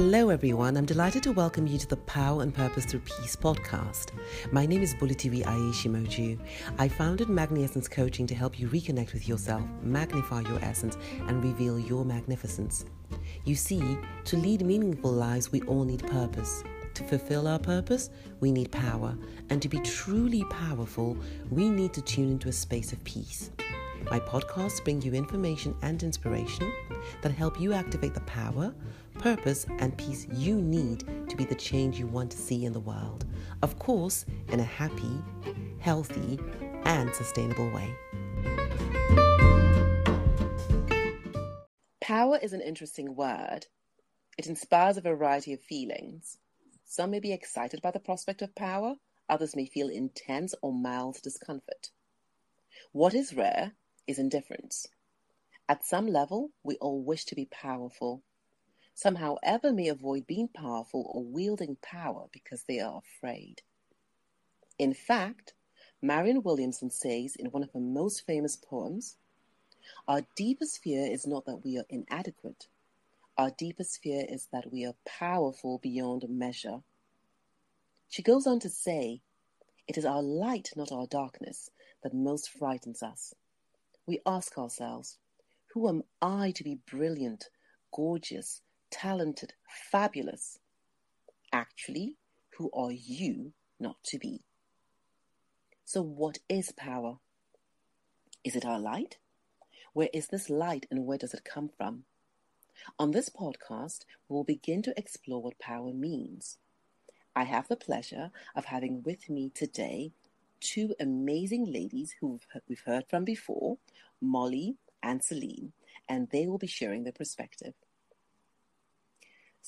Hello, everyone. I'm delighted to welcome you to the Power and Purpose Through Peace podcast. My name is Bulitiwi Aishimoju. I founded Magni Essence Coaching to help you reconnect with yourself, magnify your essence, and reveal your magnificence. You see, to lead meaningful lives, we all need purpose. To fulfill our purpose, we need power. And to be truly powerful, we need to tune into a space of peace. My podcasts bring you information and inspiration that help you activate the power, purpose, and peace you need to be the change you want to see in the world. Of course, in a happy, healthy, and sustainable way. Power is an interesting word. It inspires a variety of feelings. Some may be excited by the prospect of power, others may feel intense or mild discomfort. What is rare is indifference. At some level, we all wish to be powerful. Some, however, may avoid being powerful or wielding power because they are afraid. In fact, Marianne Williamson says in one of her most famous poems, Our deepest fear is not that we are inadequate. Our deepest fear is that we are powerful beyond measure. She goes on to say, It is our light, not our darkness, that most frightens us we ask ourselves, who am I to be brilliant, gorgeous, talented, fabulous? Actually, who are you not to be? So, what is power? Is it our light? Where is this light and where does it come from? On this podcast, we will begin to explore what power means. I have the pleasure of having with me today two amazing ladies who we've heard from before, Molly and Celine, and they will be sharing their perspective.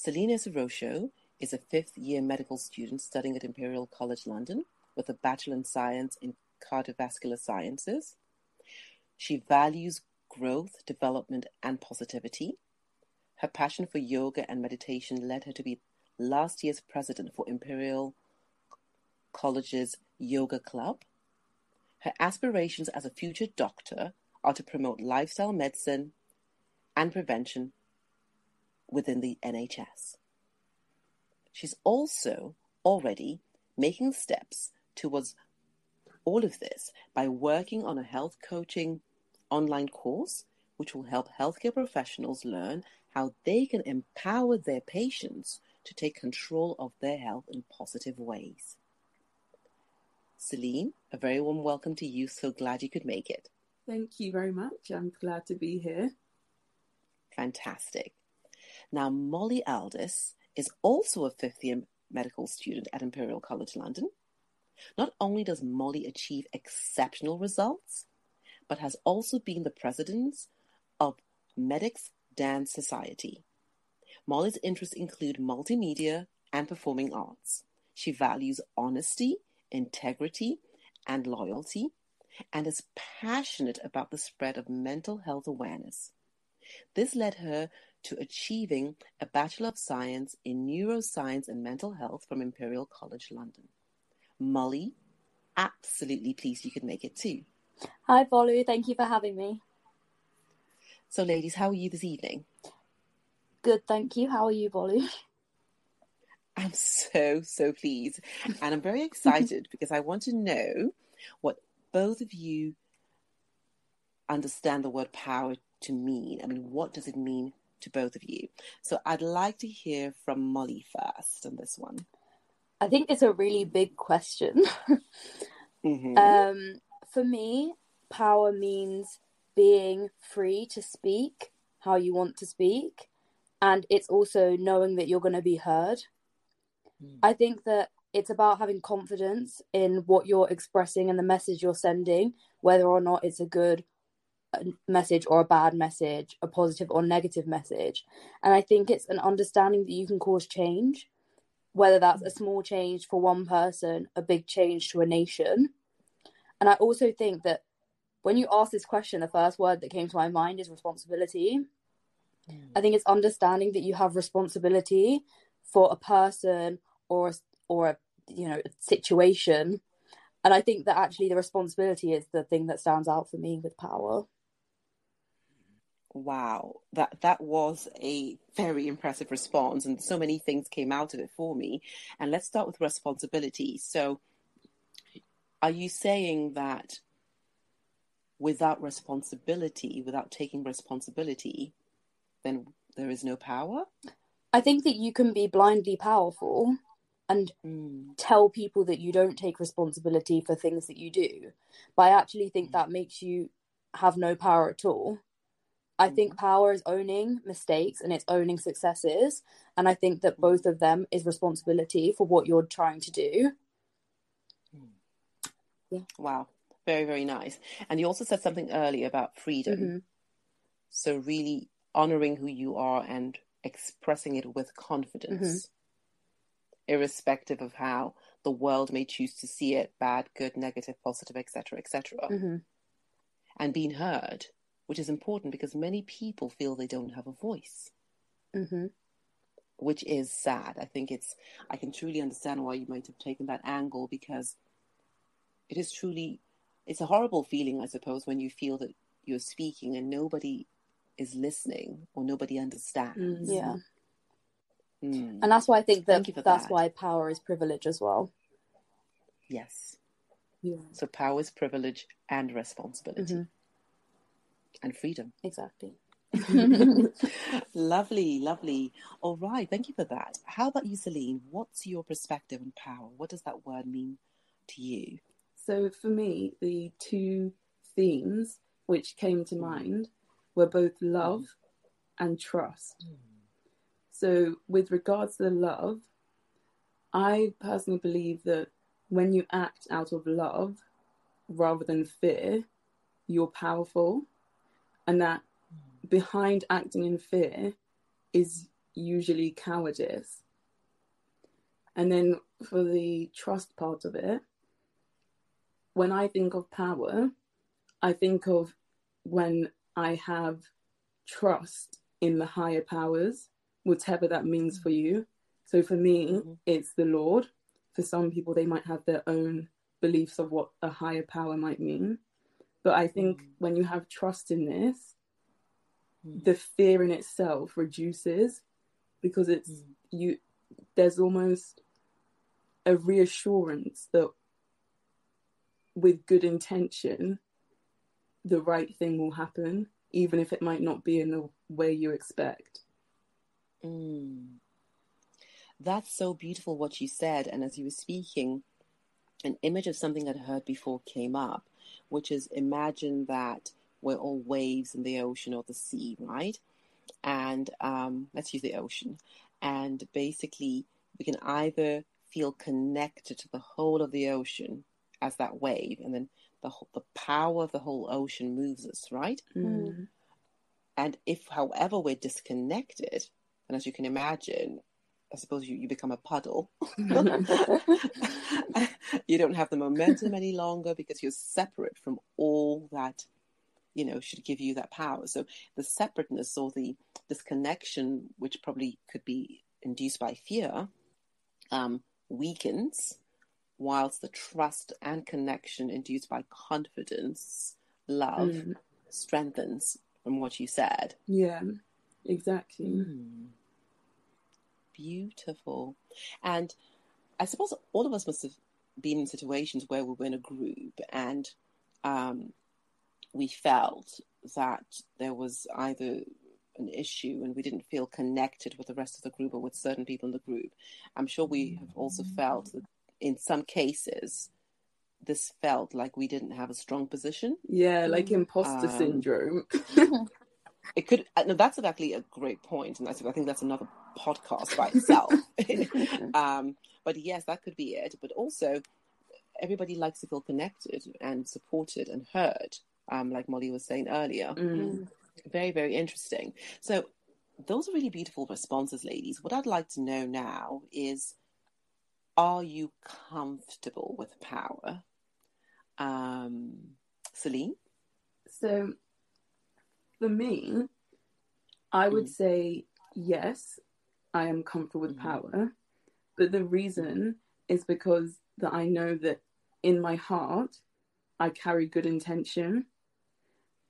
Celine Esarosho is a fifth year medical student studying at Imperial College London with a Bachelor in Science in Cardiovascular Sciences. She values growth, development, and positivity. Her passion for yoga and meditation led her to be last year's president for Imperial College's Yoga Club. Her aspirations as a future doctor are to promote lifestyle medicine and prevention within the NHS. She's also already making steps towards all of this by working on a health coaching online course, which will help healthcare professionals learn how they can empower their patients to take control of their health in positive ways. Celine, a very warm welcome to you. So glad you could make it. Thank you very much. I'm glad to be here. Fantastic. Now, Molly Aldis is also a fifth year medical student at Imperial College London. Not only does Molly achieve exceptional results, but has also been the president of Medics Dance Society. Molly's interests include multimedia and performing arts. She values honesty integrity, and loyalty, and is passionate about the spread of mental health awareness. This led her to achieving a Bachelor of Science in Neuroscience and Mental Health from Imperial College London. Molly, absolutely pleased you could make it too. Hi, Bolu. Thank you for having me. So, ladies, how are you this evening? Good, thank you. How are you, Bolu? I'm so, so pleased. And I'm very excited because I want to know what both of you understand the word power to mean. I mean, what does it mean to both of you? So I'd like to hear from Molly first on this one. I think it's a really big question. mm-hmm. um, for me, power means being free to speak how you want to speak. And it's also knowing that you're going to be heard. Mm. I think that it's about having confidence in what you're expressing and the message you're sending, whether or not it's a good message or a bad message, a positive or negative message. And I think it's an understanding that you can cause change, whether that's a small change for one person, a big change to a nation. And I also think that when you ask this question, the first word that came to my mind is responsibility. Mm. I think it's understanding that you have responsibility for a person or a, or a you know situation and i think that actually the responsibility is the thing that stands out for me with power Wow, that that was a very impressive response, and so many things came out of it for me. And let's start with responsibility. So, are you saying that without responsibility, without taking responsibility, then there is no power? I think that you can be blindly powerful and mm. tell people that you don't take responsibility for things that you do. But I actually think that makes you have no power at all. I think power is owning mistakes and it's owning successes. And I think that both of them is responsibility for what you're trying to do. Yeah. Wow. Very, very nice. And you also said something earlier about freedom. Mm-hmm. So, really honoring who you are and expressing it with confidence, mm-hmm. irrespective of how the world may choose to see it bad, good, negative, positive, etc., etc. Mm-hmm. And being heard, which is important because many people feel they don't have a voice. Mm-hmm. Which is sad. I think it's, I can truly understand why you might have taken that angle because it is truly it's a horrible feeling, I suppose, when you feel that you're speaking and nobody is listening or nobody understands. Mm, yeah. Mm. And that's why I think that that's that. why power is privilege as well. Yes. Yeah. So power is privilege and responsibility mm-hmm. And freedom. Exactly. lovely, lovely. All right, thank you for that. How about you, Celine? What's your perspective on power? What does that word mean to you? So for me, the two themes which came to mind were both love and trust. So with regards to the love, I personally believe that when you act out of love rather than fear, you're powerful, and that behind acting in fear is usually cowardice. And then for the trust part of it, when I think of power, I think of when I have trust in the higher powers, whatever that means for you. So for me, mm-hmm. it's the Lord. For some people, they might have their own beliefs of what a higher power might mean. But I think mm-hmm. when you have trust in this, mm-hmm. the fear in itself reduces because it's mm. you there's almost a reassurance that with good intention, the right thing will happen, even if it might not be in the way you expect. Mm. That's so beautiful what you said. And as you were speaking, an image of something I'd heard before came up, which is imagine that we're all waves in the ocean or the sea, right? And um, let's use the ocean. And basically, we can either feel connected to the whole of the ocean as that wave, and then the the power of the whole ocean moves us, right? Mm. And if, however, we're disconnected, and as you can imagine, I suppose you, you become a puddle. you don't have the momentum any longer because you're separate from all that, you know, should give you that power. So the separateness or the disconnection, which probably could be induced by fear, um, weakens whilst the trust and connection induced by confidence, love, mm. strengthens from what you said. Yeah, exactly. Mm. Beautiful. And I suppose all of us must have been in situations where we were in a group and um, we felt that there was either an issue and we didn't feel connected with the rest of the group or with certain people in the group. I'm sure we have also felt that in some cases this felt like we didn't have a strong position. Yeah, like imposter um, syndrome. it could uh, no, that's actually a great point, and I think that's another podcast by itself. um, but yes, that could be it. But also, everybody likes to feel connected and supported and heard, um, like Molly was saying earlier. Mm. Very, very interesting. So, those are really beautiful responses, ladies. What I'd like to know now is are you comfortable with power? Um, Celine? So, for me, I would mm. say yes, I am comfortable with mm-hmm. power. But the reason is because that I know that in my heart, I carry good intention.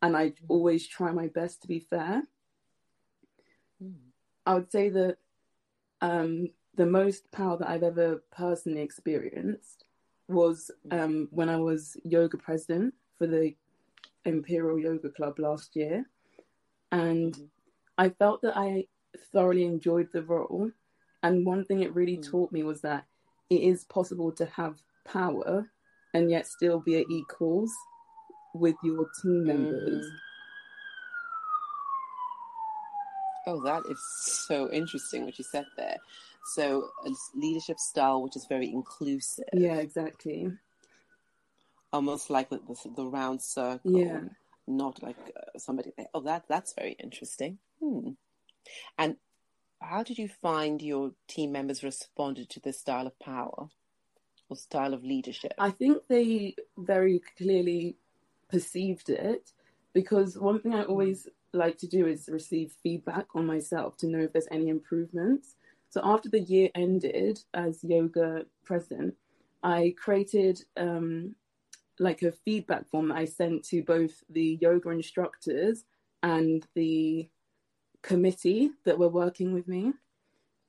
and I always try my best to be fair. Mm. I would say that um, the most power that I've ever personally experienced was um, when I was yoga president for the Imperial Yoga Club last year. And mm-hmm. I felt that I thoroughly enjoyed the role. And one thing it really mm. taught me was that it is possible to have power and yet still be at equals with your team members. Mm. Oh, that is so interesting what you said there. So, a leadership style which is very inclusive. Yeah, exactly. Almost like the, the, the round circle. Yeah. Not like uh, somebody. Oh, that that's very interesting. Hmm. And how did you find your team members responded to this style of power or style of leadership? I think they very clearly perceived it because one thing I always like to do is receive feedback on myself to know if there's any improvements. So after the year ended as yoga president, I created um, like a feedback form that I sent to both the yoga instructors and the committee that were working with me.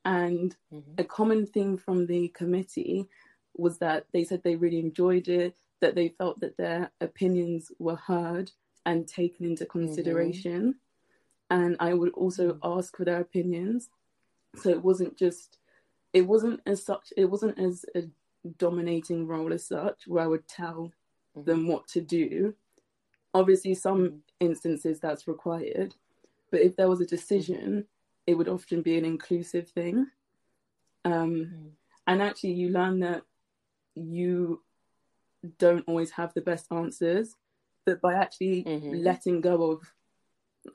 And mm-hmm. a common thing from the committee was that they said they really enjoyed it, that they felt that their opinions were heard and taken into mm-hmm. consideration. Mm-hmm. And I would also mm-hmm. ask for their opinions. So it wasn't just, it wasn't as such, it wasn't as a dominating role as such, where I would tell mm-hmm. them what to do. Obviously, some mm-hmm. instances that's required, but if there was a decision, it would often be an inclusive thing. Um, mm. And actually, you learn that you don't always have the best answers, but by actually mm-hmm. letting go of,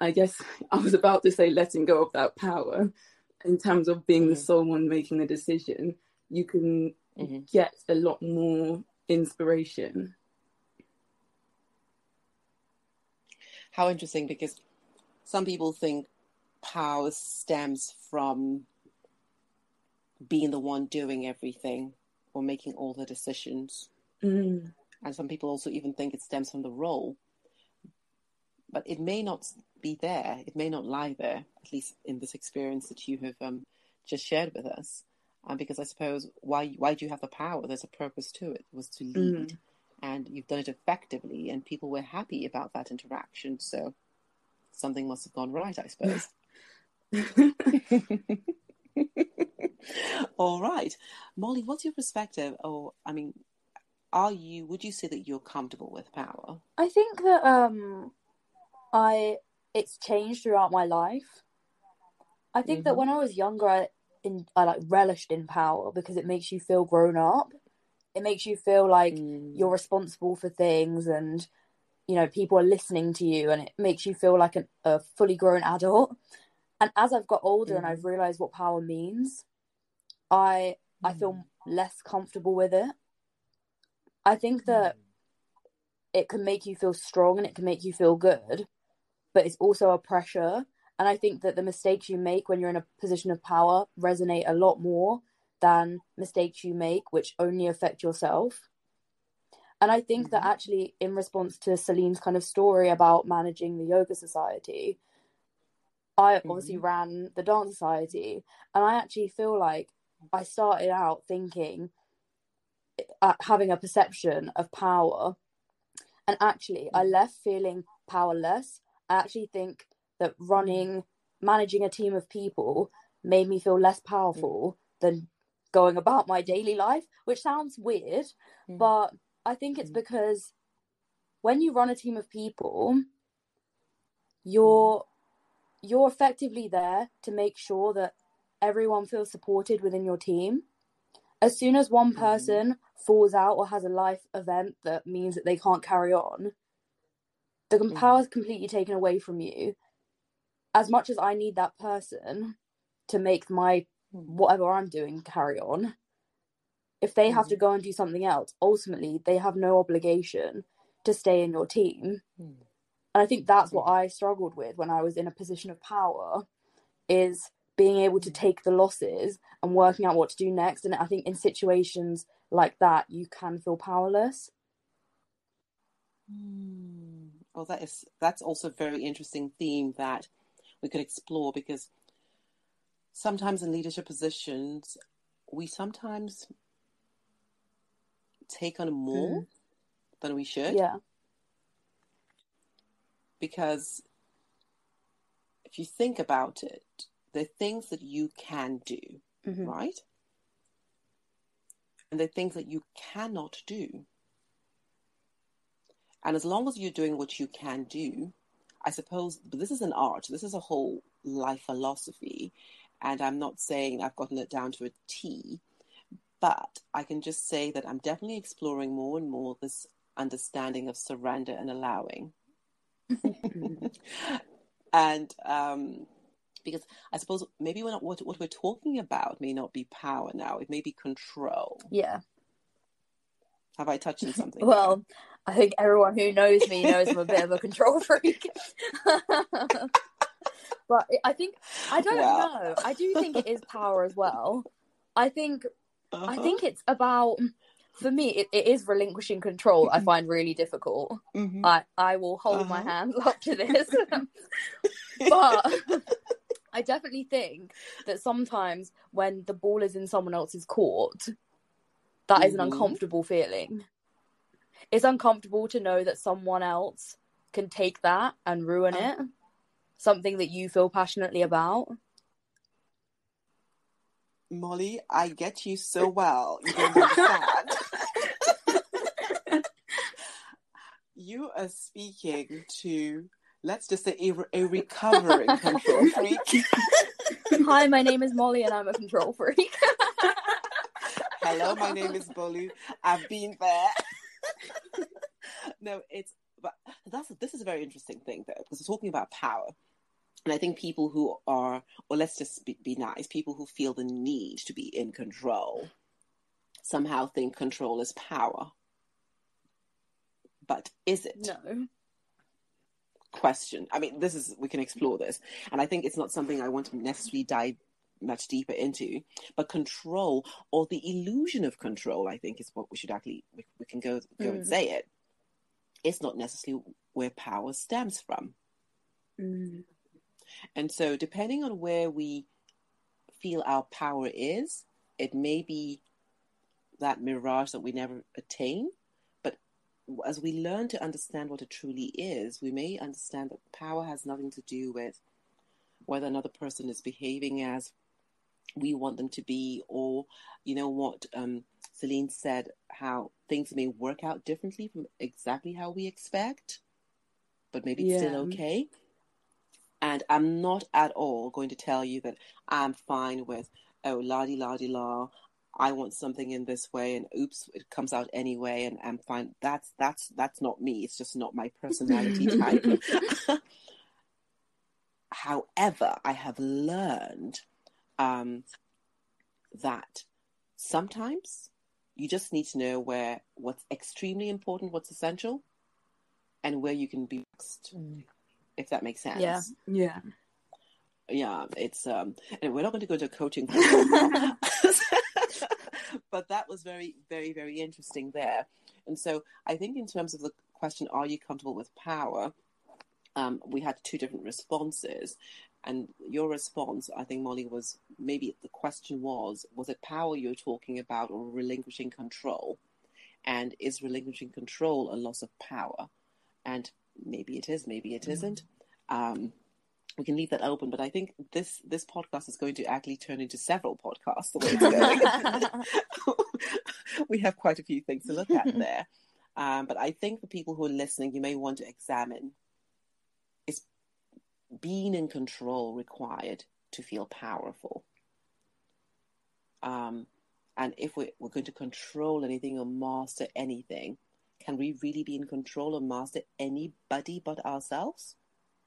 I guess I was about to say letting go of that power in terms of being mm-hmm. the sole one making the decision, you can mm-hmm. get a lot more inspiration. How interesting because some people think power stems from being the one doing everything or making all the decisions. Mm. And some people also even think it stems from the role. But it may not be there. It may not lie there, at least in this experience that you have um, just shared with us. Um, because I suppose why why do you have the power? There's a purpose to it. It was to lead, mm. and you've done it effectively, and people were happy about that interaction. So something must have gone right, I suppose. All right. Molly, what's your perspective? Or, I mean, are you, would you say that you're comfortable with power? I think that, um, I, it's changed throughout my life. I think mm-hmm. that when I was younger, I, in, I like relished in power because it makes you feel grown up. It makes you feel like mm. you're responsible for things and you know people are listening to you and it makes you feel like an, a fully grown adult and as i've got older mm. and i've realized what power means i mm. i feel mm. less comfortable with it i think that mm. it can make you feel strong and it can make you feel good but it's also a pressure and i think that the mistakes you make when you're in a position of power resonate a lot more than mistakes you make which only affect yourself and I think mm-hmm. that actually, in response to Celine's kind of story about managing the yoga society, I mm-hmm. obviously ran the dance society, and I actually feel like I started out thinking, uh, having a perception of power, and actually, I mm-hmm. left feeling powerless. I actually think that running, managing a team of people made me feel less powerful mm-hmm. than going about my daily life, which sounds weird, mm-hmm. but I think it's mm. because when you run a team of people, you're you're effectively there to make sure that everyone feels supported within your team. As soon as one mm-hmm. person falls out or has a life event that means that they can't carry on, the mm-hmm. power is completely taken away from you. As much as I need that person to make my mm. whatever I'm doing carry on, if they have to mm. go and do something else, ultimately they have no obligation to stay in your team. Mm. And I think that's what I struggled with when I was in a position of power is being able to mm. take the losses and working out what to do next. And I think in situations like that, you can feel powerless. Mm. Well, that is that's also a very interesting theme that we could explore because sometimes in leadership positions, we sometimes take on more mm. than we should. Yeah. Because if you think about it, there are things that you can do, mm-hmm. right? And there are things that you cannot do. And as long as you're doing what you can do, I suppose, but this is an art, this is a whole life philosophy. And I'm not saying I've gotten it down to a T, but I can just say that I'm definitely exploring more and more this understanding of surrender and allowing. and um, because I suppose maybe we're not, what, what we're talking about may not be power now, it may be control. Yeah. Have I touched on something? well, I think everyone who knows me knows I'm a bit of a control freak. but I think I don't know. I do think it is power as well. I think uh-huh. I think it's about for me it, it is relinquishing control i find really difficult mm-hmm. i i will hold uh-huh. my hands up to this but i definitely think that sometimes when the ball is in someone else's court that mm-hmm. is an mm-hmm. uncomfortable feeling it's uncomfortable to know that someone else can take that and ruin uh-huh. it something that you feel passionately about Molly, I get you so well. You don't understand. you are speaking to, let's just say, a, a recovering control freak. Hi, my name is Molly, and I'm a control freak. Hello, my name is Bolu. I've been there. no, it's but that's this is a very interesting thing though because we're talking about power and I think people who are, or let's just be, be nice, people who feel the need to be in control somehow think control is power. But is it? No. Question. I mean, this is, we can explore this. And I think it's not something I want to necessarily dive much deeper into. But control or the illusion of control, I think, is what we should actually, we, we can go, go mm. and say it. It's not necessarily where power stems from. Mm. And so, depending on where we feel our power is, it may be that mirage that we never attain. But as we learn to understand what it truly is, we may understand that power has nothing to do with whether another person is behaving as we want them to be, or, you know, what um, Celine said, how things may work out differently from exactly how we expect, but maybe it's yeah. still okay. And I'm not at all going to tell you that I'm fine with, oh, la di la di la, I want something in this way, and oops, it comes out anyway, and I'm fine. That's that's that's not me. It's just not my personality type. However, I have learned um, that sometimes you just need to know where what's extremely important, what's essential, and where you can be next. Mm if that makes sense. Yeah. Yeah. Yeah, it's um and we're not going to go to coaching but that was very very very interesting there. And so I think in terms of the question are you comfortable with power? Um, we had two different responses and your response i think molly was maybe the question was was it power you're talking about or relinquishing control and is relinquishing control a loss of power and maybe it is, maybe it mm. isn't. Um, we can leave that open, but I think this this podcast is going to actually turn into several podcasts the way it's going. we have quite a few things to look at there. Um, but I think for people who are listening, you may want to examine is being in control required to feel powerful? Um, and if we're, we're, going to control anything or master anything, can we really be in control or master anybody but ourselves?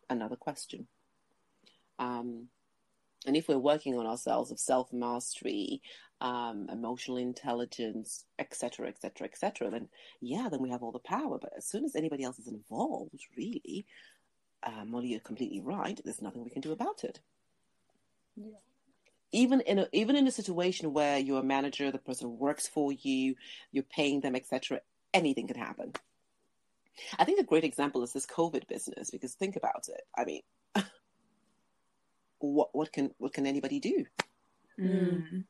Another question. Um, and if we're working on ourselves of self mastery, um, emotional intelligence, etc., etc., etc., then yeah, then we have all the power. But as soon as anybody else is involved, really, uh, Molly, you're completely right. There's nothing we can do about it. Yeah. Even in a even in a situation where you're a manager, the person works for you, you're paying them, etc anything can happen. I think a great example is this COVID business because think about it. I mean, what what can what can anybody do? Mm.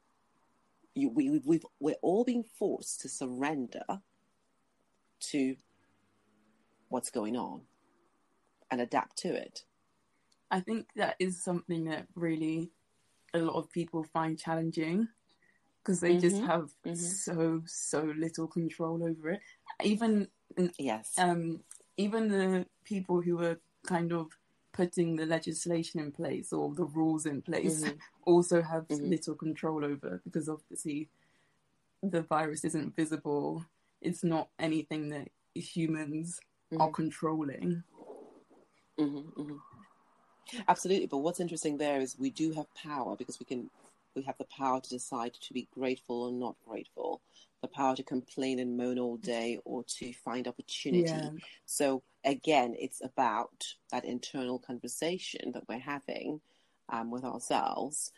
You, we we've we're all being forced to surrender to what's going on and adapt to it. I think that is something that really a lot of people find challenging because they mm-hmm. just have mm-hmm. so so little control over it. Even yes, um, even the people who are kind of putting the legislation in place or the rules in place mm-hmm. also have mm-hmm. little control over because obviously the virus isn't visible. It's not anything that humans are mm-hmm. controlling. Mm-hmm, mm-hmm. Absolutely, but what's interesting there is we do have power because we can we have the power to decide to be grateful or not grateful, the power to complain and moan all day or to find opportunity. Yeah. So again, it's about that internal conversation that we're having um, with ourselves.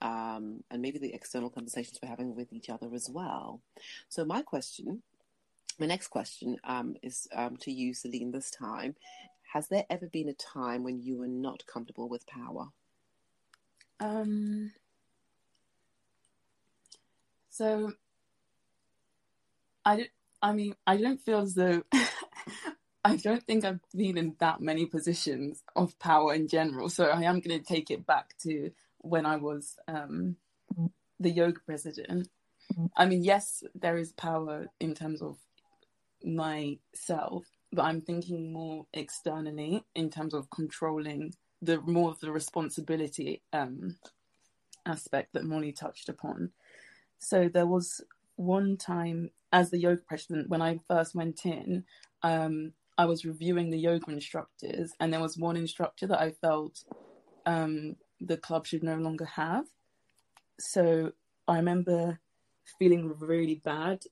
Um, and maybe the external conversations we're having with each other as well. So, my question, my next question um, is um, to you, Celine, this time. Has there ever been a time when you were not comfortable with power? Um, so I don't, I mean, I don't feel as though I don't think I've been in that many positions of power in general. So I am going to take it back to when I was um, the yoga president. I mean, yes, there is power in terms of myself, but I'm thinking more externally in terms of controlling the more of the responsibility um, aspect that Molly touched upon. So there was one time as the yoga president when I first went in, um, I was reviewing the yoga instructors, and there was one instructor that I felt um, the club should no longer have. So I remember feeling really bad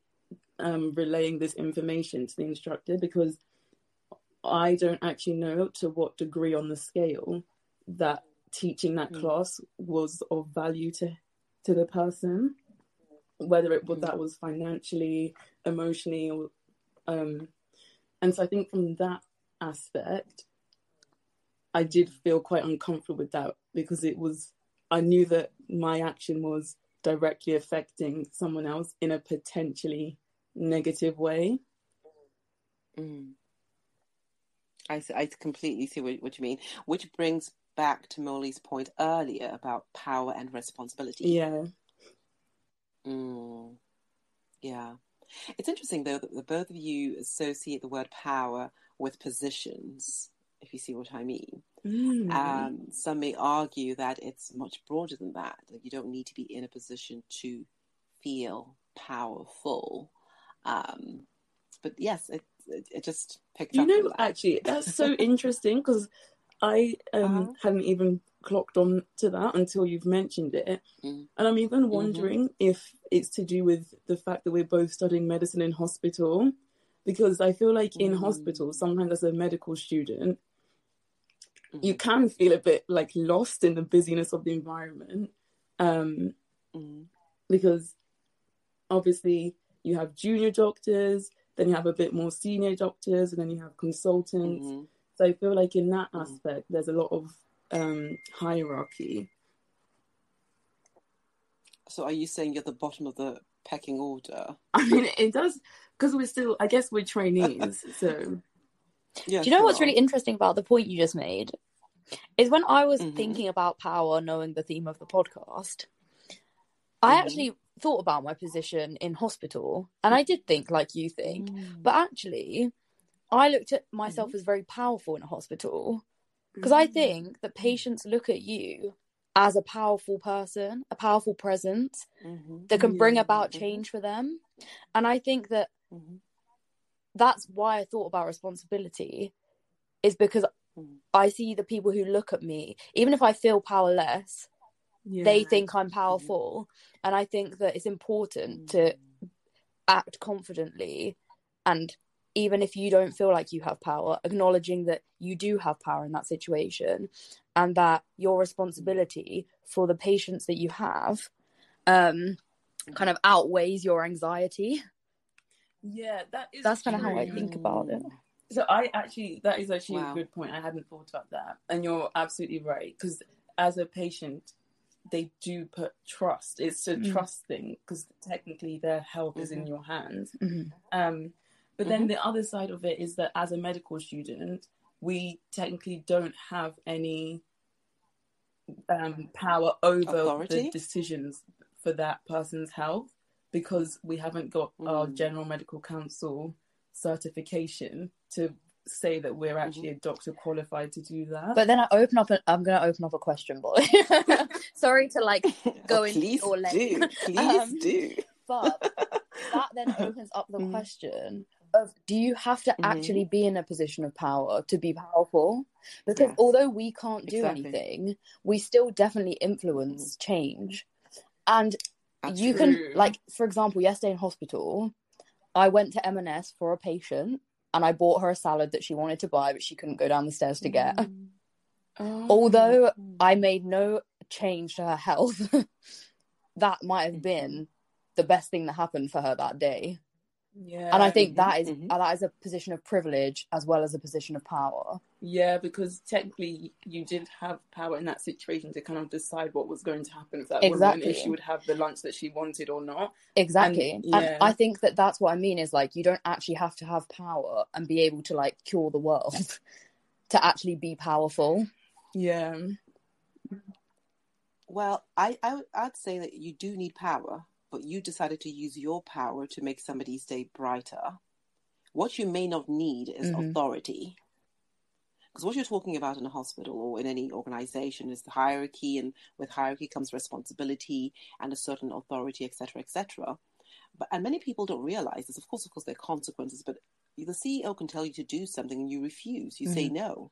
um, relaying this information to the instructor because I don't actually know to what degree on the scale that teaching that mm. class was of value to to the person whether it was mm. that was financially, emotionally, or um, and so I think from that aspect, I did feel quite uncomfortable with that because it was I knew that my action was directly affecting someone else in a potentially negative way. Mm. I, I completely see what, what you mean, which brings back to Molly's point earlier about power and responsibility. Yeah. Mm. Yeah. It's interesting, though, that the both of you associate the word power with positions, if you see what I mean. Mm. Um, some may argue that it's much broader than that, that you don't need to be in a position to feel powerful. Um, but yes, it, it, it just picked you up. You know, actually, that's so interesting because I um, uh-huh. hadn't even clocked on to that until you've mentioned it. Mm. And I'm even mm-hmm. wondering mm-hmm. if it's to do with the fact that we're both studying medicine in hospital. Because I feel like in mm. hospital, sometimes as a medical student, mm. you can feel a bit like lost in the busyness of the environment. Um, mm. because obviously you have junior doctors, then you have a bit more senior doctors, and then you have consultants. So I feel like in that mm. aspect, there's a lot of um, hierarchy. So are you saying you're the bottom of the pecking order? I mean, it does because we're still. I guess we're trainees, so. Yeah, Do you know what's really interesting about the point you just made? Is when I was mm-hmm. thinking about power, knowing the theme of the podcast, I mm-hmm. actually thought about my position in hospital, and I did think like you think, mm. but actually, I looked at myself mm-hmm. as very powerful in a hospital because I mm. think that patients look at you as a powerful person, a powerful presence mm-hmm. that can bring about mm-hmm. change for them. And I think that mm-hmm. that's why I thought about responsibility, is because mm. I see the people who look at me, even if I feel powerless, yeah. they think I'm mm-hmm. powerful. And I think that it's important to act confidently and even if you don't feel like you have power, acknowledging that you do have power in that situation and that your responsibility for the patients that you have um, kind of outweighs your anxiety. Yeah, that is that's kind of how I think about it. So I actually, that is actually Wow. a good point. I hadn't thought about that, and you're absolutely right. Because as a patient, they do put trust. It's a Mm. trust thing because technically their health is in Mhm. your hands. Mhm. Um, but then the other side of it is that as a medical student, we technically don't have any um, power over Authority? the decisions for that person's health because we haven't got our Mm. general medical council certification to say that we're actually a doctor qualified to do that. But then I open up. A, I'm going to open up a question, boy. Sorry to like go Oh, into please lane. do. Please Um, do. but that then opens up the Mhm. question of do you have to Mhm. actually be in a position of power to be powerful because Yes. although we can't do Exactly. anything we still definitely influence change and That's you true. can like for example yesterday in hospital i went to m&s for a patient and i bought her a salad that she wanted to buy but she couldn't go down the stairs to get Mm. Oh. although I made no change to her health, that might have been the best thing that happened for her that day. Yeah, And I think that is- mhm. uh, that is a position of privilege as well as a position of power. yeah, because technically you did have power in that situation to kind of decide what was going to happen with that woman Exactly. if she would have the lunch that she wanted or not. Exactly. And- And, yeah. I think that that's what I mean is like you don't actually have to have power and be able to like cure the world to actually be powerful. Yeah, Well, I, I I'd say that you do need power, but you decided to use your power to make somebody's day brighter. What you may not need is Mhm. authority. Because what you're talking about in a hospital or in any organization is the hierarchy, and with hierarchy comes responsibility and a certain authority, etc., etc. But and many people don't realize this. Of course, of course, there are consequences. But the CEO can tell you to do something and you refuse. You say no.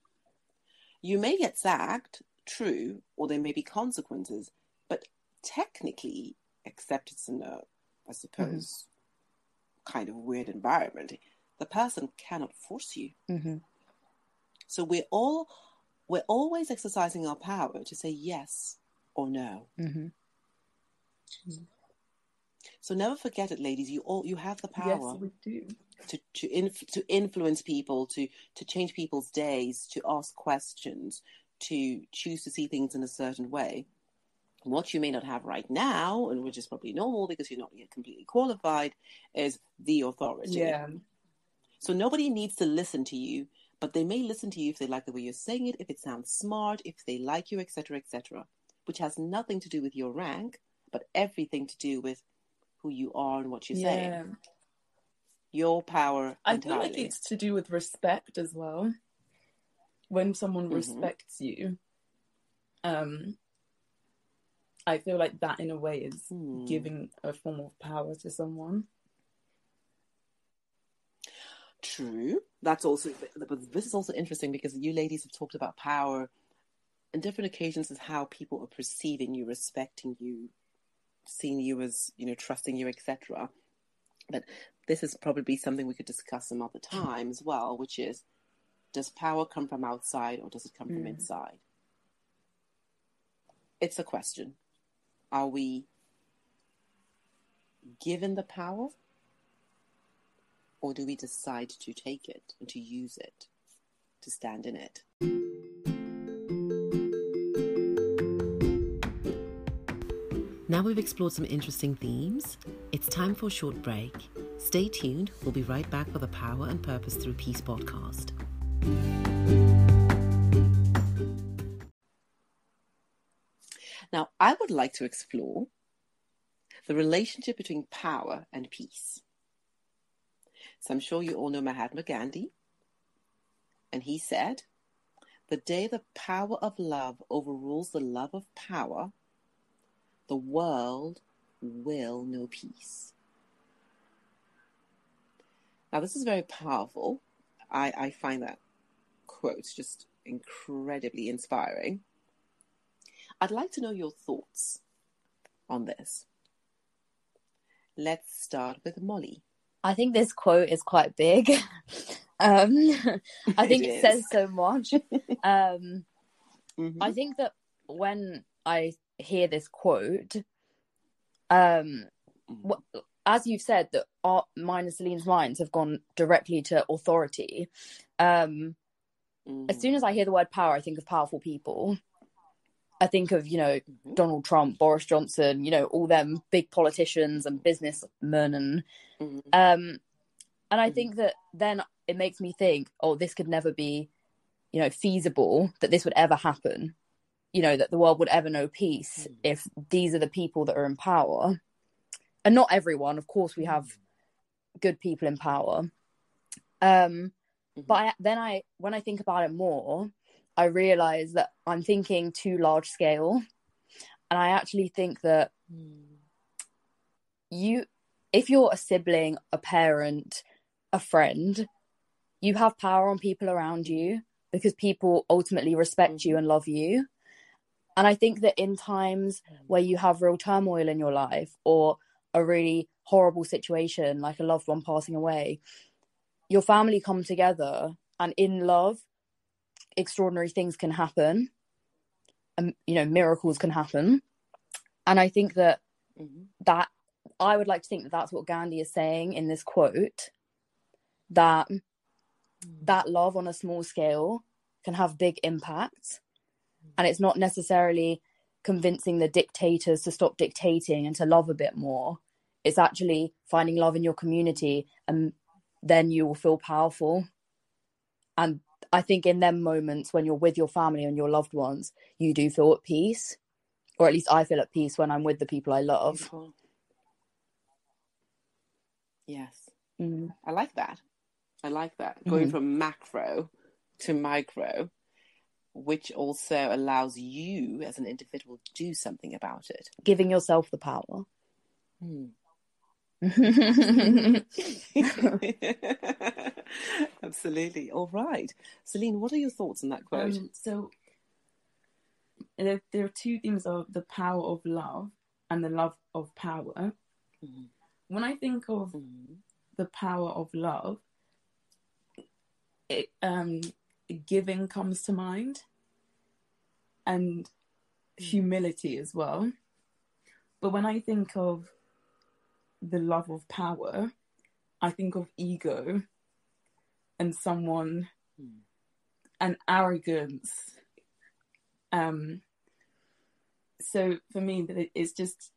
You may get sacked, true, or there may be consequences. But technically, except it's in a, I suppose, kind of weird environment, the person cannot force you. Mm-hmm. So we're all we're always exercising our power to say yes or no. Mm-hmm. So never forget it, ladies. You all you have the yes, power we do. to to inf- to influence people, to to change people's days, to ask questions, to choose to see things in a certain way. What you may not have right now, and which is probably normal because you're not yet completely qualified, is the authority. Yeah, So nobody needs to listen to you, but they may listen to you if they like the way you're saying it, if it sounds smart, if they like you, etc., etc., which has nothing to do with your rank, but everything to do with who you are and what you're yeah. saying. Your power I feel like it's to do with respect as well. When someone Mhm. respects you, um, I feel like that in a way is Hmm. giving a form of power to someone. True. That's also, but this is also interesting because you ladies have talked about power on different occasions as how people are perceiving you, respecting you, seeing you as, you know, trusting you, etc. But this is probably something we could discuss some other time as well, which is does power come from outside or does it come from Mm. inside? It's a question. Are we given the power or do we decide to take it and to use it, to stand in it? Now we've explored some interesting themes, it's time for a short break. Stay tuned, we'll be right back with the Power and Purpose Through Peace podcast. Now, I would like to explore the relationship between power and peace. So I'm sure you all know Mahatma Gandhi. And he said, The day the power of love overrules the love of power, the world will know peace. Now, this is very powerful. I, I find that quote just incredibly inspiring. I'd like to know your thoughts on this. Let's start with Molly. I think this quote is quite big. um, I think It it, says so much. um, Mhm. I think that when I hear this quote, um, what, as you've said, that our, mine and Celine's minds have gone directly to authority, Um, mm. As soon as I hear the word power, I think of powerful people. I think of, you know, mm-hmm. Donald Trump, Boris Johnson, you know, all them big politicians and businessmen. And, mm-hmm. um, and I mm-hmm. think that then it makes me think, oh, this could never be, you know, feasible that this would ever happen. You know, that the world would ever know peace mm. if these are the people that are in power. And not everyone, of course, we have good people in power. Um, mm-hmm. but I, then I, when I think about it more, I realize that I'm thinking too large scale, and I actually think that mm. you, if you're a sibling, a parent, a friend, you have power on people around you because people ultimately respect mm-hmm. you and love you. And I think that in times mm. where you have real turmoil in your life or a really horrible situation like a loved one passing away your family come together and in love extraordinary things can happen. And you know miracles can happen. And i think that mm-hmm. that i would like to think that that's what gandhi is saying in this quote that mm. that love on a small scale can have big impacts and it's not necessarily convincing the dictators to stop dictating and to love a bit more. It's actually finding love in your community and then you will feel powerful. And i think in them moments when you're with your family and your loved ones you do feel at peace or at least i feel at peace when i'm with the people i love Beautiful. yes mm. i like that i like that mm-hmm. going from macro to micro which also allows you as an individual to do something about it giving yourself the power mm. Absolutely. All right. Celine, what are your thoughts on that quote? Um, so there, there, are two themes of the power of love and the love of power. Mm-hmm. When I think of mm-hmm. the power of love, it, um, giving comes to mind and mm. humility as well. But when I think of the love of power, I think of ego and someone mm. and arrogance. Um, so for me, it's just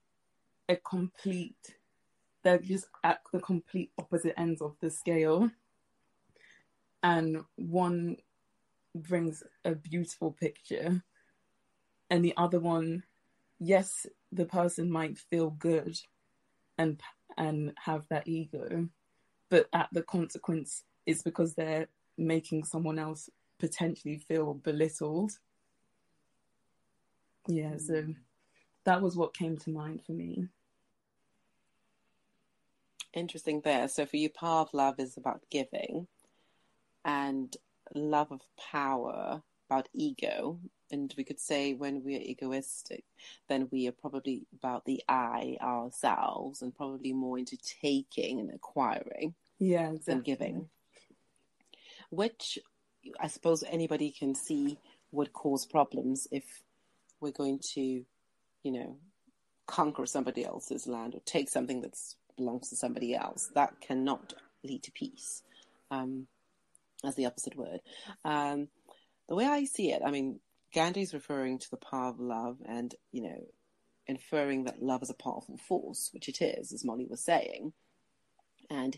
a complete. They're just at the complete opposite ends of the scale, and one brings a beautiful picture, and the other one, yes, the person might feel good and and have that ego, but at the consequence is because they're making someone else potentially feel belittled. Yeah, so mm. that was what came to mind for me. Interesting there. So for you, power of love is about giving, and love of power about ego and we could say when we're egoistic, then we are probably about the I ourselves and probably more into taking and acquiring yeah, exactly. than giving. Which I suppose anybody can see would cause problems if we're going to, you know, conquer somebody else's land or take something that belongs to somebody else. That cannot lead to peace. Um, as the opposite word. Um, the way I see it, I mean, Gandhi's referring to the power of love and, you know, inferring that love is a powerful force, which it is, as Molly was saying. And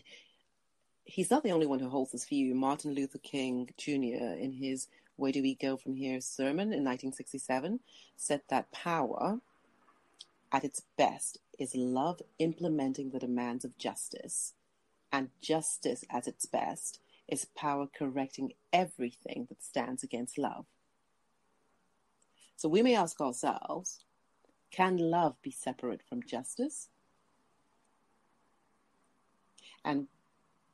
he's not the only one who holds this view. Martin Luther King Jr., in his Where Do We Go From Here sermon in 1967, said that power, at its best, is love implementing the demands of justice. And justice, at its best, is power correcting everything that stands against love. So we may ask ourselves can love be separate from justice? And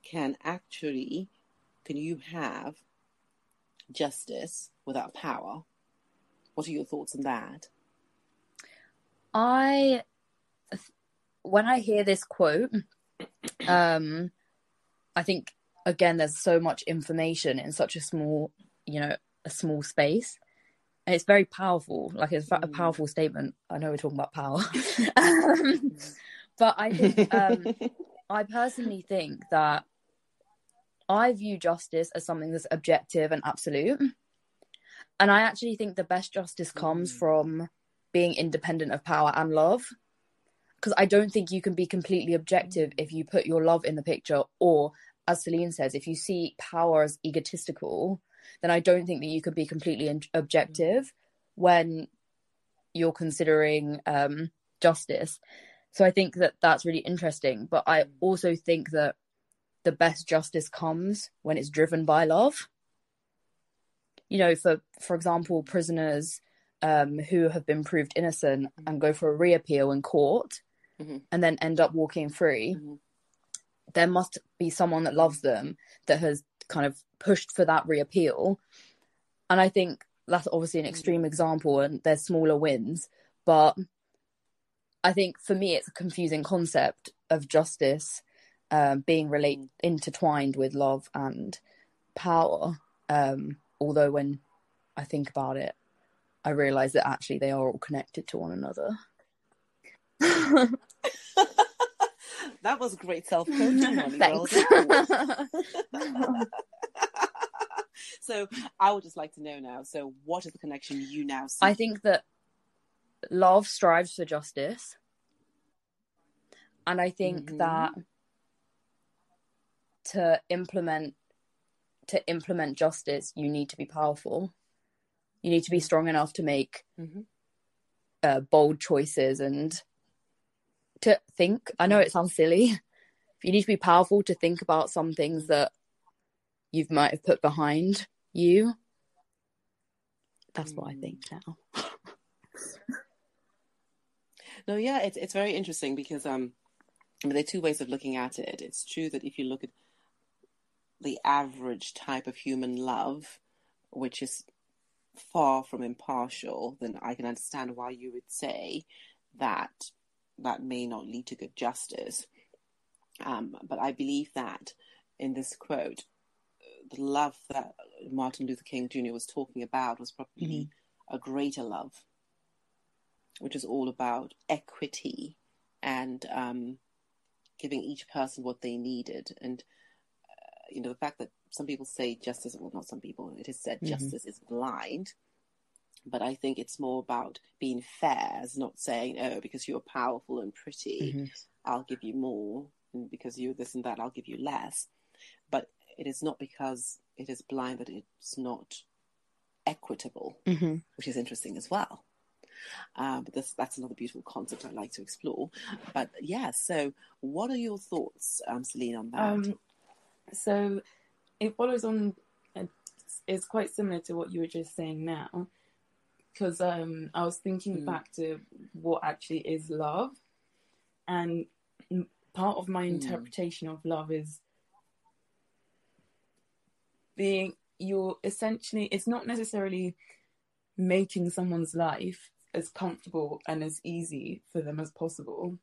can actually, can you have justice without power? What are your thoughts on that? I, when I hear this quote, um, I think again, there's so much information in such a small, you know, a small space and it's very powerful. Like it's a mm. powerful statement. I know we're talking about power, um, but I think um, I personally think that I view justice as something that's objective and absolute. And I actually think the best justice comes mm. from being independent of power and love. Because I don't think you can be completely objective if you put your love in the picture, or as Celine says, if you see power as egotistical, then I don't think that you can be completely in- objective when you're considering um, justice. So I think that that's really interesting. But I also think that the best justice comes when it's driven by love. You know, for for example, prisoners um, who have been proved innocent and go for a reappeal in court mm-hmm. and then end up walking free, mm-hmm. There must be someone that loves them that has kind of pushed for that reappeal. And I think that's obviously an extreme mm-hmm. example and there's smaller wins, but I think for me it's a confusing concept of justice um, being relate mm. intertwined with love and power. Um, although when I think about it, I realise that actually they are all connected to one another. that was great self coaching. Thanks. so I would just like to know now. So, what is the connection you now see? I think that love strives for justice, and I think mm-hmm. that to implement to implement justice, you need to be powerful. You need to be strong enough to make mm-hmm. uh, bold choices and to think. I know it sounds silly. You need to be powerful to think about some things that you might have put behind you. That's what I mm. think now. no, yeah, it's it's very interesting because um, I mean, there are two ways of looking at it. It's true that if you look at the average type of human love, which is far from impartial, then I can understand why you would say that that may not lead to good justice. Um, but I believe that in this quote, the love that Martin Luther King Jr. was talking about was probably mm-hmm. a greater love, which is all about equity and um, giving each person what they needed. And you know, the fact that some people say justice, well, not some people, it is said mm-hmm. justice is blind. But I think it's more about being fair, as not saying, oh, because you're powerful and pretty, mm-hmm. I'll give you more. And because you're this and that, I'll give you less. But it is not because it is blind that it's not equitable, mm-hmm. which is interesting as well. Uh, but this, that's another beautiful concept I'd like to explore. But yeah, so what are your thoughts, um, Celine, on that? Um, so it follows on. It's quite similar to what you were just saying now, because um, I was thinking mm. back to what actually is love, and part of my mm. interpretation of love is being you're essentially it's not necessarily making someone's life as comfortable and as easy for them as possible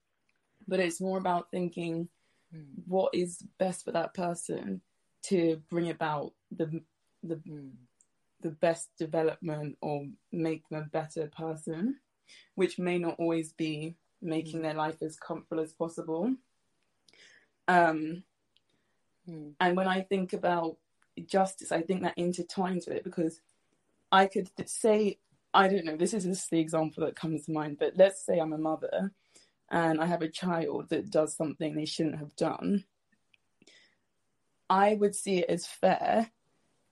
but it's more about thinking mm. what is best for that person to bring about the the mm. The best development or make them a better person, which may not always be making mm. their life as comfortable as possible. Um, hmm. and when I think about justice, I think that intertwines with it because I could say, I don't know, this is just the example that comes to mind, but let's say I'm a mother and I have a child that does something they shouldn't have done, I would see it as fair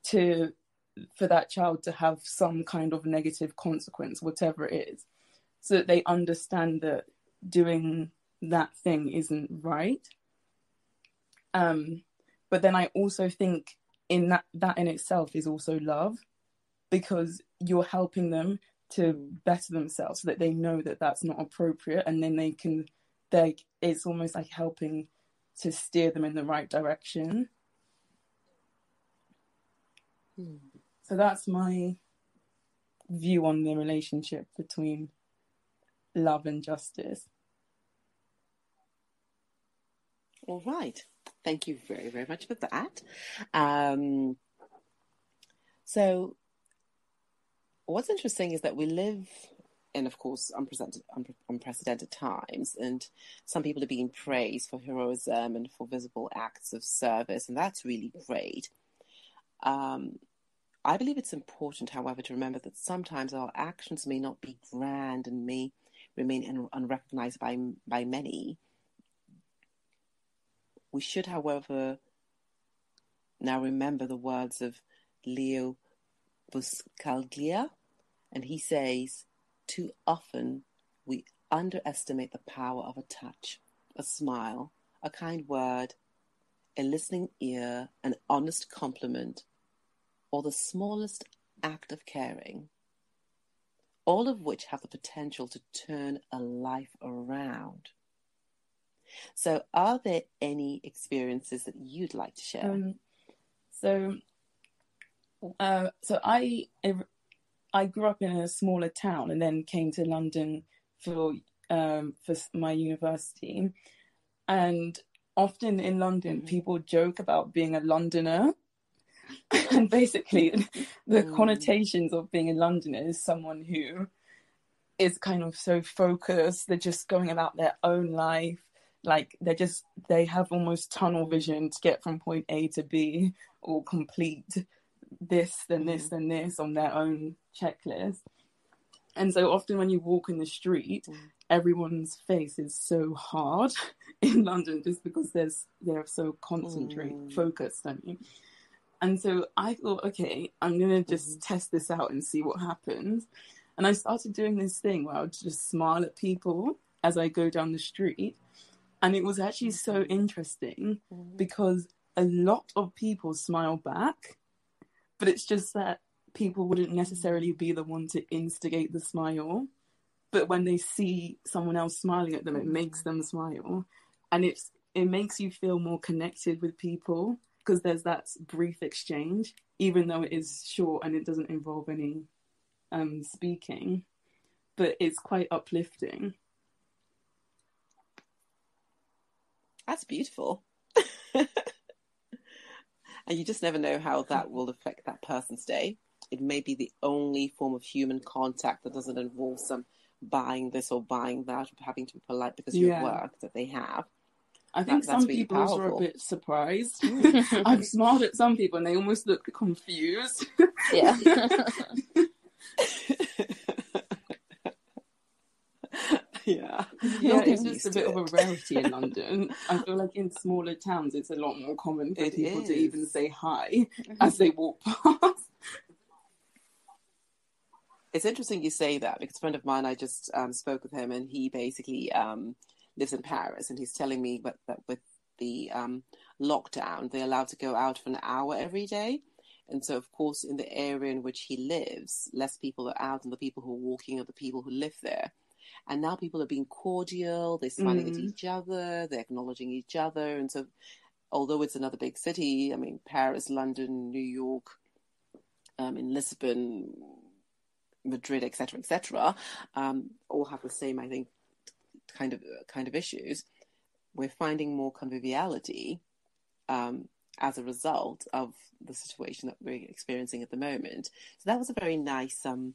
to for that child to have some kind of negative consequence, whatever it is, so that they understand that doing that thing isn't right. Um, but then I also think in that that in itself is also love, because you're helping them to better themselves so that they know that that's not appropriate and then they can they it's almost like helping to steer them in the right direction hmm. So that's my view on the relationship between love and justice all right thank you very very much for that um, so what's interesting is that we live in, of course, unprecedented, unprecedented times. And some people are being praised for heroism and for visible acts of service, and that's really great. Um, I believe it's important, however, to remember that sometimes our actions may not be grand and may remain un- unrecognized by by many. We should, however, now remember the words of Leo Buscaglia, and he says, "Too often we underestimate the power of a touch, a smile, a kind word, a listening ear, an honest compliment." Or the smallest act of caring, all of which have the potential to turn a life around. So, are there any experiences that you'd like to share? Um, so, uh, so I I grew up in a smaller town and then came to London for um, for my university, and often in London mm-hmm. people joke about being a Londoner and basically the mm. connotations of being a Londoner is someone who is kind of so focused they're just going about their own life like they're just they have almost tunnel vision to get from point a to b or complete this then this then this on their own checklist and so often when you walk in the street mm. everyone's face is so hard in london just because there's they're so concentrated, mm. focused on you and so I thought, okay, I'm going to just mm-hmm. test this out and see what happens. And I started doing this thing where I would just smile at people as I go down the street. And it was actually so mm-hmm. interesting mm-hmm. because a lot of people smile back, but it's just that people wouldn't necessarily be the one to instigate the smile. But when they see someone else smiling at them, it makes mm-hmm. them smile. And it's it makes you feel more connected with people because there's that brief exchange, even though it is short and it doesn't involve any um, speaking, but it's quite uplifting. That's beautiful. and you just never know how that will affect that person's day. It may be the only form of human contact that doesn't involve some buying this or buying that, or having to be polite because of yeah. your work that they have. I think that, some people powerful. were a bit surprised. I've smiled at some people and they almost look confused. Yeah. yeah. Yeah, it's just a bit of a rarity in London. I feel like in smaller towns it's a lot more common for it people is. to even say hi as they walk past. It's interesting you say that because a friend of mine, I just um, spoke with him and he basically um, lives in Paris, and he's telling me that, that with the um, lockdown, they're allowed to go out for an hour every day. And so, of course, in the area in which he lives, less people are out, and the people who are walking are the people who live there. And now people are being cordial, they're smiling mm. at each other, they're acknowledging each other. And so, although it's another big city, I mean, Paris, London, New York, um, in Lisbon, Madrid, etc., etc., um, all have the same, I think, kind of kind of issues, we're finding more conviviality um, as a result of the situation that we're experiencing at the moment. So that was a very nice um,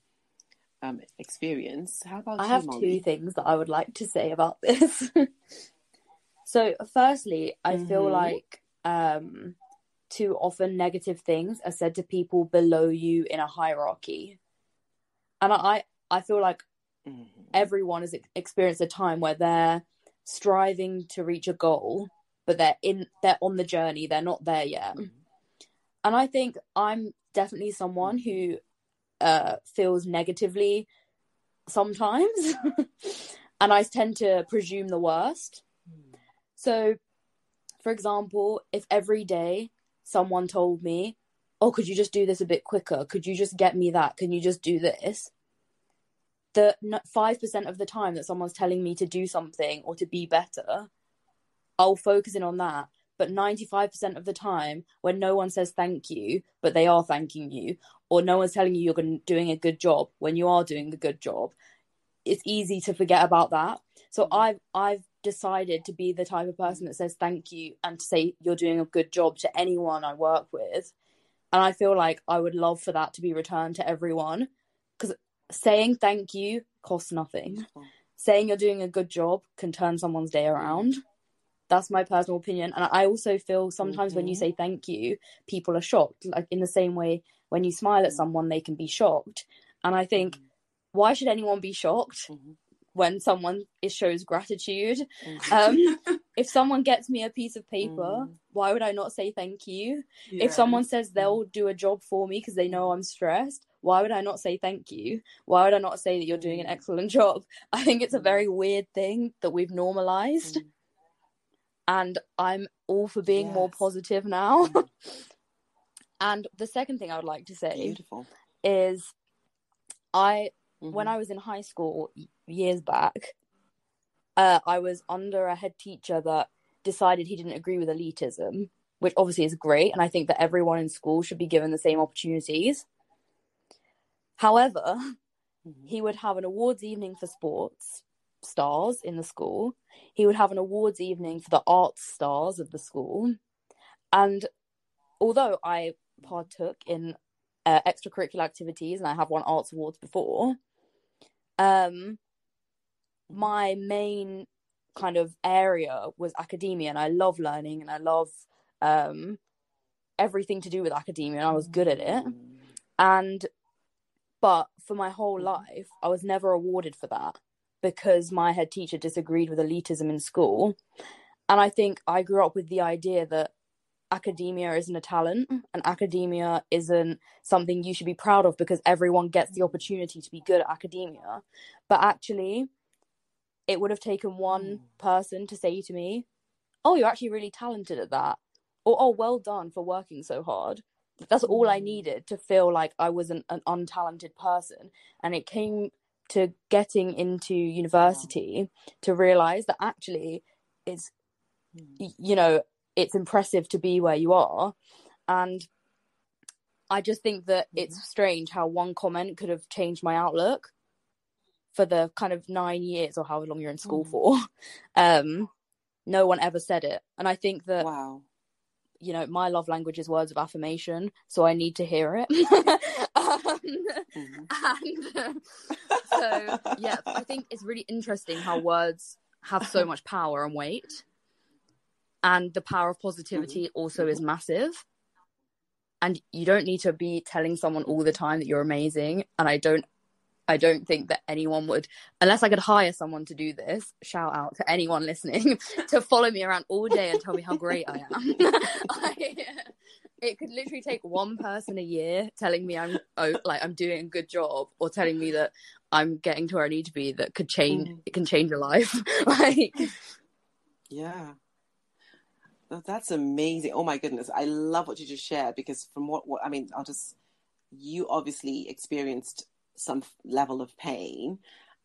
um, experience. How about I you, have Molly? two things that I would like to say about this. so, firstly, I mm-hmm. feel like um, too often negative things are said to people below you in a hierarchy, and I I feel like mm-hmm. everyone has experienced a time where they're striving to reach a goal, but they're in they're on the journey, they're not there yet. Mm-hmm. And I think I'm definitely someone who uh, feels negatively sometimes, and I tend to presume the worst. Mm. So, for example, if every day someone told me, "Oh, could you just do this a bit quicker? Could you just get me that? Can you just do this?" The 5% of the time that someone's telling me to do something or to be better, I'll focus in on that. But 95% of the time, when no one says thank you, but they are thanking you, or no one's telling you you're doing a good job when you are doing a good job, it's easy to forget about that. So mm-hmm. I've I've decided to be the type of person that says thank you and to say you're doing a good job to anyone I work with. And I feel like I would love for that to be returned to everyone saying thank you costs nothing. Saying you're doing a good job can turn someone's day around. That's my personal opinion. And I also feel sometimes mm-hmm. when you mm-hmm. say thank you, people are shocked. Like in the same way, when you smile at someone, they can be shocked. And I think, mm-hmm. why should anyone be shocked? Mm-hmm when someone is, shows gratitude. Mm. Um, if someone gets me a piece of paper, mm. why would I not say thank you? Yeah. If someone says they'll do a job for me because they know I'm stressed, why would I not say thank you? Why would I not say that you're doing an mm. excellent job? I think it's a very weird thing that we've normalized. Mm. And I'm all for being yes. more positive now. Mm. and the second thing I would like to say Beautiful. is I mm-hmm. when I was in high school, years back, uh, I was under a head teacher that decided he didn't agree with elitism, which obviously is great. And I think that everyone in school should be given the same opportunities. However, mm-hmm. he would have an awards evening for sports stars in the school. He would have an awards evening for the arts stars of the school. And although I partook in uh, extracurricular activities and I have won arts awards before, um, my main kind of area was academia and I love learning and I love um, everything to do with academia and I was good at it. And but for my whole life I was never awarded for that because my head teacher disagreed with elitism in school. And I think I grew up with the idea that academia isn't a talent and academia isn't something you should be proud of because everyone gets the opportunity to be good at academia. But actually, it would have taken one mm. person to say to me, "Oh, you're actually really talented at that," or "Oh, well done for working so hard." That's mm. all I hmm. needed to feel like I wasn't an untalented person, and it came to getting into university to realize that actually it's mm. you know it's impressive to be where you are and i just think that mm-hmm. it's strange how one comment could have changed my outlook for the kind of nine years or however long you're in school mm. for. Um, no one ever said it, and I think that wow, you know, my love language is words of affirmation, so I need to hear it. um, mm. And so, yeah, I think it's really interesting how words have so much power and weight, and the power of positivity mm-hmm. also is massive. And you don't need to be telling someone all the time that you're amazing. And I don't I don't think that anyone would, unless I could hire someone to do this. Shout out to anyone listening to follow me around all day and tell me how great I am. I, it could literally take one person a year telling me I'm oh, like I'm doing a good job, or telling me that I'm getting to where I need to be. That could change. Mm. It can change your life. like, yeah. That's amazing. Oh my goodness. I love what you just shared because from what, what I mean, I'll just you obviously experienced some level of pain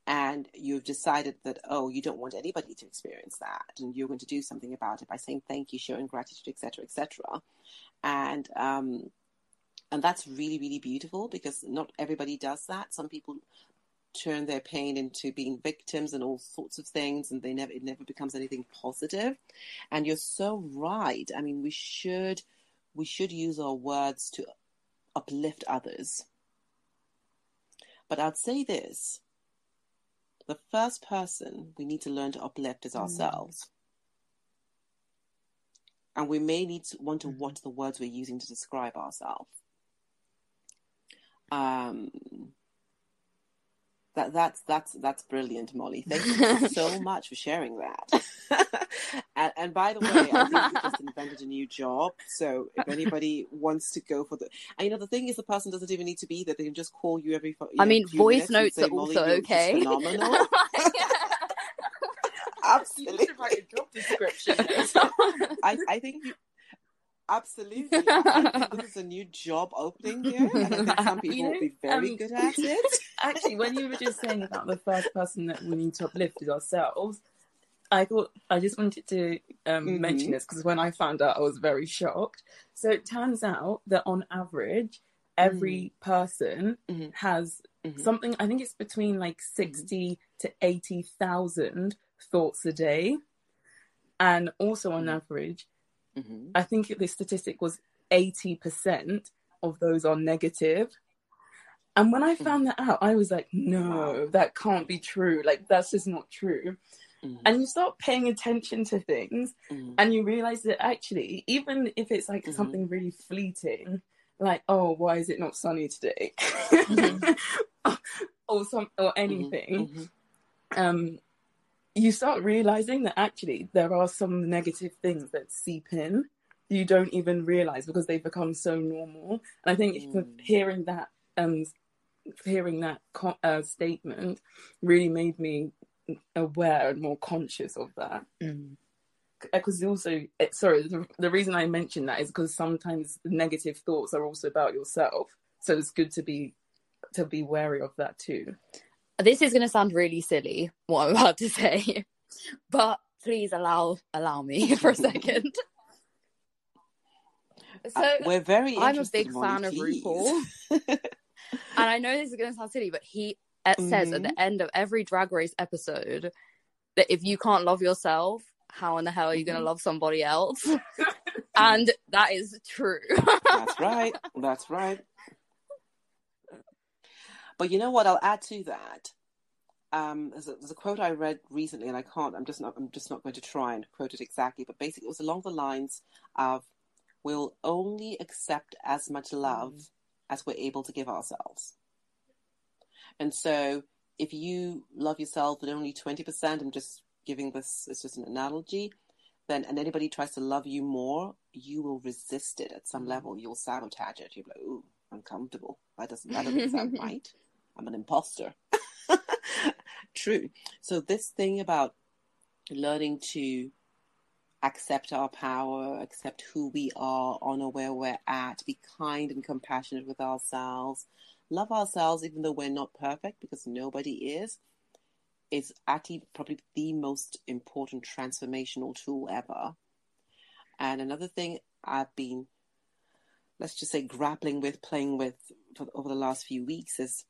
and you've decided that oh you don't want anybody to experience that and you're going to do something about it by saying thank you showing gratitude etc etc and um and that's really really beautiful because not everybody does that. Some people turn their pain into being victims and all sorts of things and they never it never becomes anything positive. And you're so right. I mean we should we should use our words to uplift others but I'd say this the first person we need to learn to uplift is mm. ourselves. Mm. And we may need to want to watch the words we're using to describe ourselves. Um, that that's that's that's brilliant, Molly. Thank you so much for sharing that. and, and, by the way, I think you just invented a new job. So if anybody wants to go for the, and you know, the thing is, the person doesn't even need to be there. They can just call you every. You I mean, voice notes say, are also okay. Phenomenal. Absolutely. You write a job description. I, I think you, Absolutely. this is a new job opening here, and I think some people you know, will be very um, good at it. Actually, when you were just saying about the first person that we need to uplift is ourselves, I thought I just wanted to um, mm-hmm. mention this because when I found out, I was very shocked. So it turns out that on average, every mm-hmm. person mm-hmm. has mm-hmm. something. I think it's between like mm-hmm. sixty to eighty thousand thoughts a day, and also on mm-hmm. average, Mm-hmm. I think the statistic was 80% of those are negative. And when I found that out, I was like, no, that can't be true. Like, that's just not true. Mm. And you start paying attention to things mm. and you realize that actually, even if it's like mm-hmm. something really fleeting, like, oh, why is it not sunny today? Mm-hmm. or some or mm-hmm. anything. Mm-hmm. Um, you start realizing that actually there are some negative things that seep in you don't even realize because they've become so normal. And I think mm. hearing that um hearing that uh, statement really made me aware and more conscious of that. Because mm. also, eh, sorry, the, the reason I mention that is because sometimes negative thoughts are also about yourself. So it's good to be to be wary of that too. This is going to sound really silly, what I'm about to say, but please allow allow me for a second. So uh, we're very. I'm a big fan of RuPaul, and I know this is going to sound silly, but he mm-hmm. says at the mm-hmm. end of every Drag Race episode that if you can't love yourself, how in the hell are you going to mm-hmm. love somebody else? and that is true. That's right. That's right. But you know what? I'll add to that. Um, there's, a, there's, a, quote I read recently, and I can't. I'm just not. I'm just not going to try and quote it exactly. But basically, it was along the lines of we'll only accept as much love mm. as we're able to give ourselves. And so if you love yourself at only 20%, I'm just giving this It's just an analogy, then and anybody tries to love you more, you will resist it at some mm. level. You'll sabotage it. You'll be like, ooh, uncomfortable. That doesn't that doesn't sound right. I'm an imposter. True. So this thing about learning to accept our power, accept who we are, honor where we're at, be kind and compassionate with ourselves, love ourselves even though we're not perfect because nobody is, is actually probably the most important transformational tool ever. And another thing I've been, let's just say, grappling with, playing with for, over the last few weeks is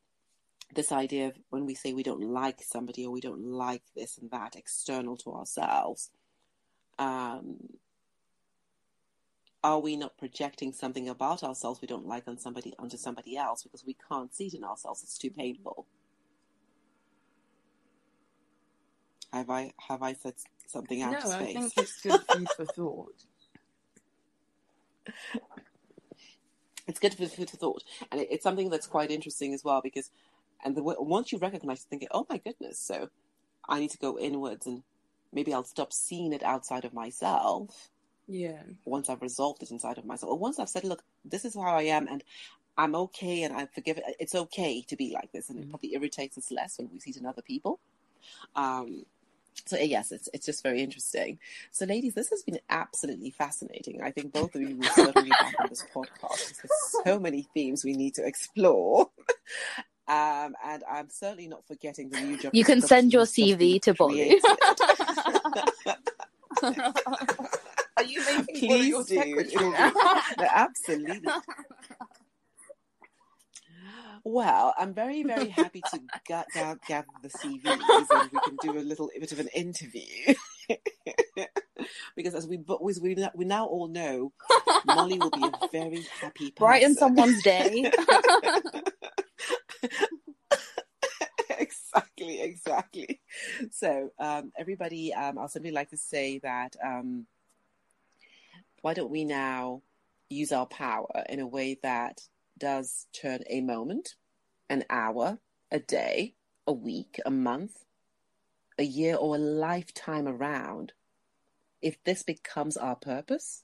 this idea of when we say we don't like somebody or we don't like this and that external to ourselves um, are we not projecting something about ourselves we don't like on somebody onto somebody else because we can't see it in ourselves? It's too painful. Have i have i said something out no, of space No, i think it's good food for thought. It's good for food for thought. And it, it's something that's quite interesting as well because and the, once you recognize thinking oh my goodness so i need to go inwards and maybe I'll stop seeing it outside of myself. Yeah. Once I've resolved it inside of myself, or once I've said, "Look, this is how I am," and I'm okay, and I forgive it. It's okay to be like this, and mm-hmm. it probably irritates us less when we see it in other people. Um, so yes, it's it's just very interesting. So, ladies, this has been absolutely fascinating. I think both of you will certainly be back on this podcast. There's so many themes we need to explore. Um, and I'm certainly not forgetting the new job. You can send your CV to Molly. Are you making Please your do. no, absolutely. Well, I'm very, very happy to get, gather the CVs and we can do a little bit of an interview. because as we as we we now all know, Molly will be a very happy person. Brighten someone's day. exactly, exactly. So, um, everybody, um, I'll simply like to say that um, why don't we now use our power in a way that does turn a moment, an hour, a day, a week, a month, a year, or a lifetime around? If this becomes our purpose,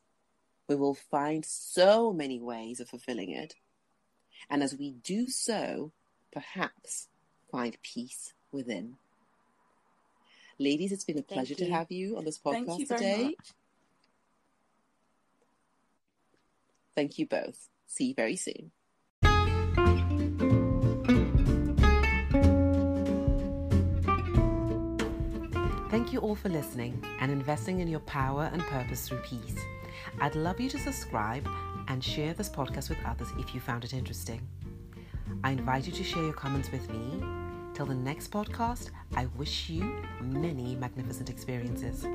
we will find so many ways of fulfilling it. And as we do so, perhaps find peace within. Ladies, it's been a pleasure to have you on this podcast today. Much. Thank you both. See you very soon. Thank you all for listening and investing in your power and purpose through peace. I'd love you to subscribe and share this podcast with others if you found it interesting. I invite you to share your comments with me. Till the next podcast, I wish you many magnificent experiences.